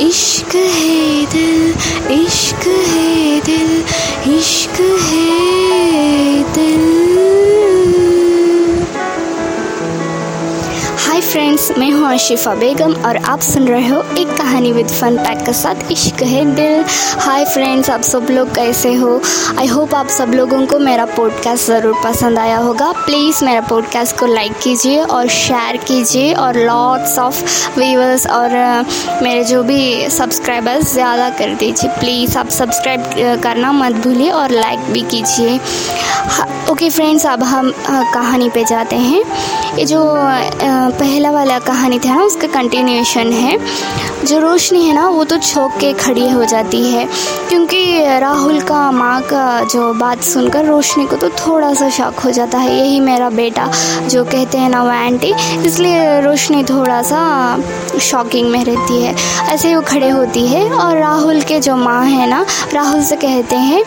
इश्क है दिल इश्क है दिल इश्क है हाय फ्रेंड्स मैं हूँ आशिफा बेगम और आप सुन रहे हो एक कहानी विद फन पैक के साथ इश्क है दिल। हाय फ्रेंड्स आप सब लोग कैसे हो? आई होप आप सब लोगों को मेरा पॉडकास्ट ज़रूर पसंद आया होगा। प्लीज़ मेरा पॉडकास्ट को लाइक कीजिए और शेयर कीजिए और लॉट्स ऑफ़ व्यूवर्स और मेरे जो भी सब्सक्राइबर्स ज़्यादा कर दीजिए। प्लीज़ आप सब्सक्राइब करना मत भूलिए और लाइक भी कीजिए। ओके फ्रेंड्स अब हम कहानी पे जाते हैं। ये जो पहला वाला कहानी था ना उसका कंटिन्यूशन है। जो रोशनी है ना, वो तो छोक के खड़ी हो जाती है। क्योंकि राहुल का माँ का जो बात सुनकर रोशनी को तो थोड़ा सा शौक हो जाता है। यही मेरा बेटा, जो कहते हैं ना, वो आंटी। इसलिए रोशनी थोड़ा सा शॉकिंग में रहती है। ऐसे ही वो खड़े होती है और राहुल के जो माँ है ना, राहुल से कहते हैं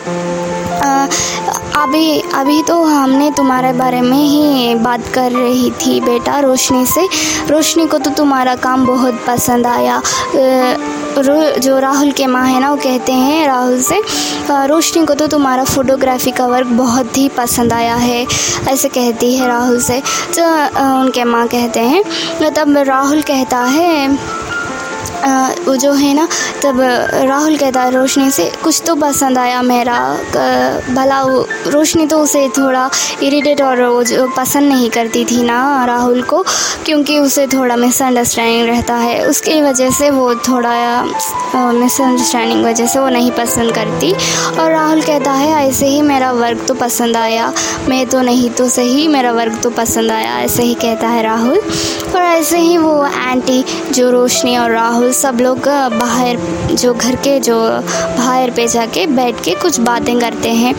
अभी अभी तो हमने तुम्हारे बारे में ही बात कर रही थी बेटा रोशनी से। रोशनी को तो तुम्हारा काम बहुत पसंद आया। जो राहुल के माँ है ना, वो कहते हैं राहुल से रोशनी को तो तुम्हारा फ़ोटोग्राफी का वर्क बहुत ही पसंद आया है, ऐसे कहती है राहुल से। तो उनके माँ कहते हैं, तब राहुल कहता है वो जो है ना, तब राहुल कहता है रोशनी से कुछ तो पसंद आया मेरा। भला रोशनी तो उसे थोड़ा इरीटेट और वो जो पसंद नहीं करती थी ना राहुल को, क्योंकि उसे थोड़ा मिसअंडरस्टैंडिंग रहता है। उसकी वजह से वो थोड़ा मिसअंडरस्टैंडिंग वजह से वो नहीं पसंद करती। और राहुल कहता है, ऐसे ही मेरा वर्क तो पसंद आया। मैं तो नहीं तो सही मेरा वर्क तो पसंद आया, ऐसे ही कहता है राहुल। और ऐसे ही वो आंटी जो रोशनी और राहुल सब लोग बाहर, जो घर के, जो बाहर पे जाके बैठ के कुछ बातें करते हैं।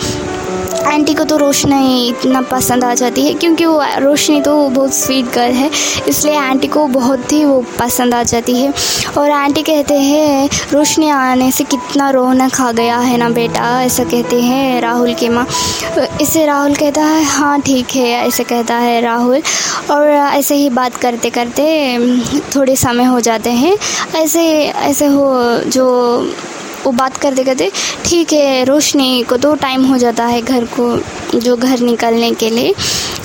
आंटी को तो रोशनी इतना पसंद आ जाती है, क्योंकि वो रोशनी तो बहुत स्वीट गर्ल है, इसलिए आंटी को बहुत ही वो पसंद आ जाती है। और आंटी कहते हैं, रोशनी आने से कितना रौनक आ गया है ना बेटा, ऐसा कहते हैं राहुल की माँ। इसे राहुल कहता है हाँ ठीक है, ऐसे कहता है राहुल। और ऐसे ही बात करते करते, थोड़े समय हो जाते हैं, ऐसे ऐसे हो, जो वो बात करते करते, ठीक है, रोशनी को तो टाइम हो जाता है घर को, जो घर निकलने के लिए।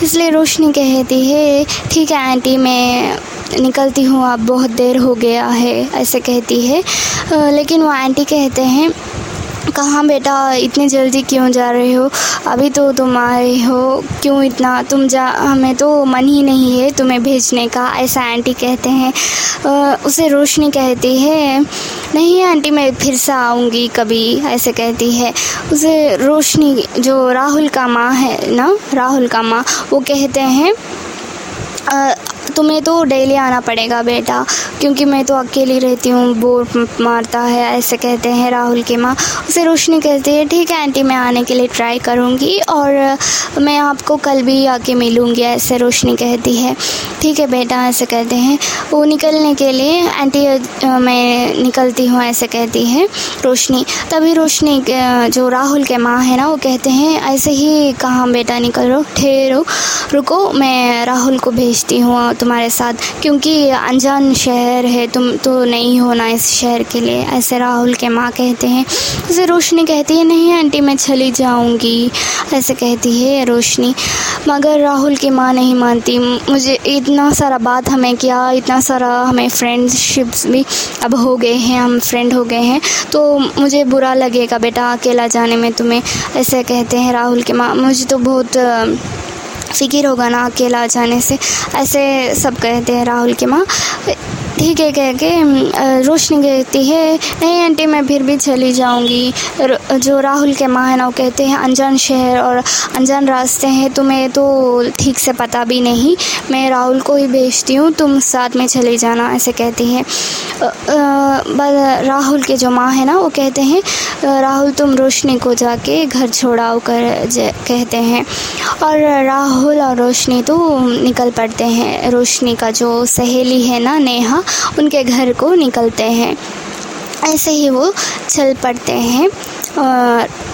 इसलिए रोशनी कहती है, ठीक है, आंटी, मैं निकलती हूँ, अब बहुत देर हो गया है, ऐसे कहती है। लेकिन वो आंटी कहते हैं कहाँ बेटा, इतनी जल्दी क्यों जा रहे हो? अभी तो तुम आए हो, क्यों इतना? तुम जा, हमें तो मन ही नहीं है तुम्हें भेजने का, ऐसा आंटी कहते हैं। उसे रोशनी कहती है, नहीं आंटी, मैं फिर से आऊँगी कभी, ऐसे कहती है। उसे रोशनी, जो राहुल का माँ है ना, राहुल का माँ, वो कहते हैं तुम्हें तो डेली आना पड़ेगा बेटा। क्योंकि मैं तो अकेली रहती हूँ, बोर मारता है, ऐसे कहते हैं राहुल की माँ। उसे रोशनी कहती है, ठीक है आंटी, मैं आने के लिए ट्राई करूँगी और मैं आपको कल भी आके मिलूँगी, ऐसे रोशनी कहती है। ठीक है बेटा, ऐसे कहते हैं। वो निकलने के लिए आंटी मैं निकलती हूँ, ऐसे कहती है रोशनी। तभी रोशनी जो राहुल के माँ है ना, वो कहते हैं, ऐसे ही कहाँ बेटा निकल रो ठहरो, रुको, मैं राहुल को भेजती हूँ तुम्हारे साथ, क्योंकि अनजान शहर है, तुम तो नहीं होना इस शहर के लिए। ऐसे राहुल के माँ कहते हैं, उसे रोशनी कहती है, नहीं आंटी, मैं चली जाऊँगी। ऐसे कहती है रोशनी। मगर राहुल की माँ नहीं मानती। मुझे इतना सारा बात हमें किया, इतना सारा हमें फ्रेंडशिप्स भी अब हो गए हैं, हम फ्रेंड हो गए हैं। तो मुझे बुरा लगेगा, बेटा, अकेला जाने में तुम्हें। ऐसे कहते हैं राहुल की माँ। मुझे तो बहुत फ़िक्र होगा ना अकेला जाने से। ऐसे सब कहते हैं राहुल की माँ। ठीक है कह के रोशनी कहती है, नहीं आंटी, मैं फिर भी चली जाऊँगी। जो राहुल के माँ है ना, वो कहते हैं, अनजान शहर और अनजान रास्ते हैं, तुम्हें तो ठीक से पता भी नहीं। मैं राहुल को ही भेजती हूँ, तुम साथ में चले जाना, ऐसे कहती हैं। राहुल के जो माँ है ना, वो कहते हैं राहुल, तुम रोशनी को जाके घर छोड़ाओ, कर कहते हैं। और राहुल और रोशनी तो निकल पड़ते हैं। रोशनी का जो सहेली है ना, नेहा उनके घर को निकलते हैं। ऐसे ही वो चल पड़ते हैं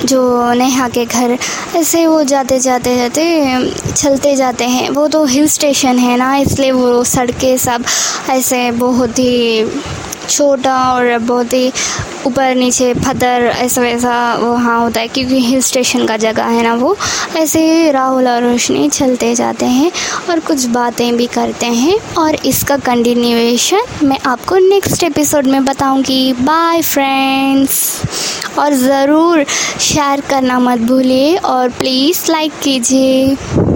जो नेहा के घर, ऐसे वो जाते जाते जाते, चलते जाते हैं। वो तो हिल स्टेशन है ना, इसलिए वो सड़कें सब ऐसे बहुत ही छोटा और बहुत ही ऊपर नीचे पत्थर ऐसा वैसा वहाँ होता है, क्योंकि हिल स्टेशन का जगह है ना वो। ऐसे ही राहुल और रोशनी चलते जाते हैं और कुछ बातें भी करते हैं और इसका कंटिन्यूएशन मैं आपको नेक्स्ट एपिसोड में बताऊँगी। बाय फ्रेंड्स और ज़रूर शेयर करना मत भूलिए और प्लीज़ लाइक कीजिए।